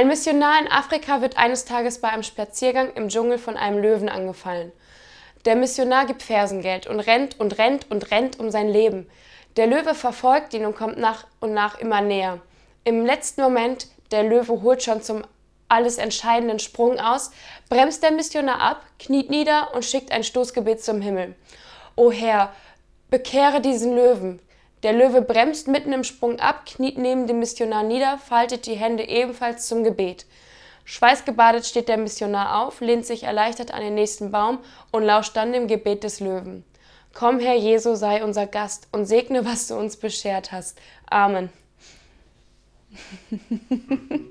Ein Missionar in Afrika wird eines Tages bei einem Spaziergang im Dschungel von einem Löwen angefallen. Der Missionar gibt Fersengeld und rennt und rennt und rennt um sein Leben. Der Löwe verfolgt ihn und kommt nach und nach immer näher. Im letzten Moment, der Löwe holt schon zum alles entscheidenden Sprung aus, bremst der Missionar ab, kniet nieder und schickt ein Stoßgebet zum Himmel. O Herr, bekehre diesen Löwen, der Löwe bremst mitten im Sprung ab, kniet neben dem Missionar nieder, faltet die Hände ebenfalls zum Gebet. Schweißgebadet steht der Missionar auf, lehnt sich erleichtert an den nächsten Baum und lauscht dann dem Gebet des Löwen. Komm, Herr Jesu, sei unser Gast und segne, was du uns beschert hast. Amen.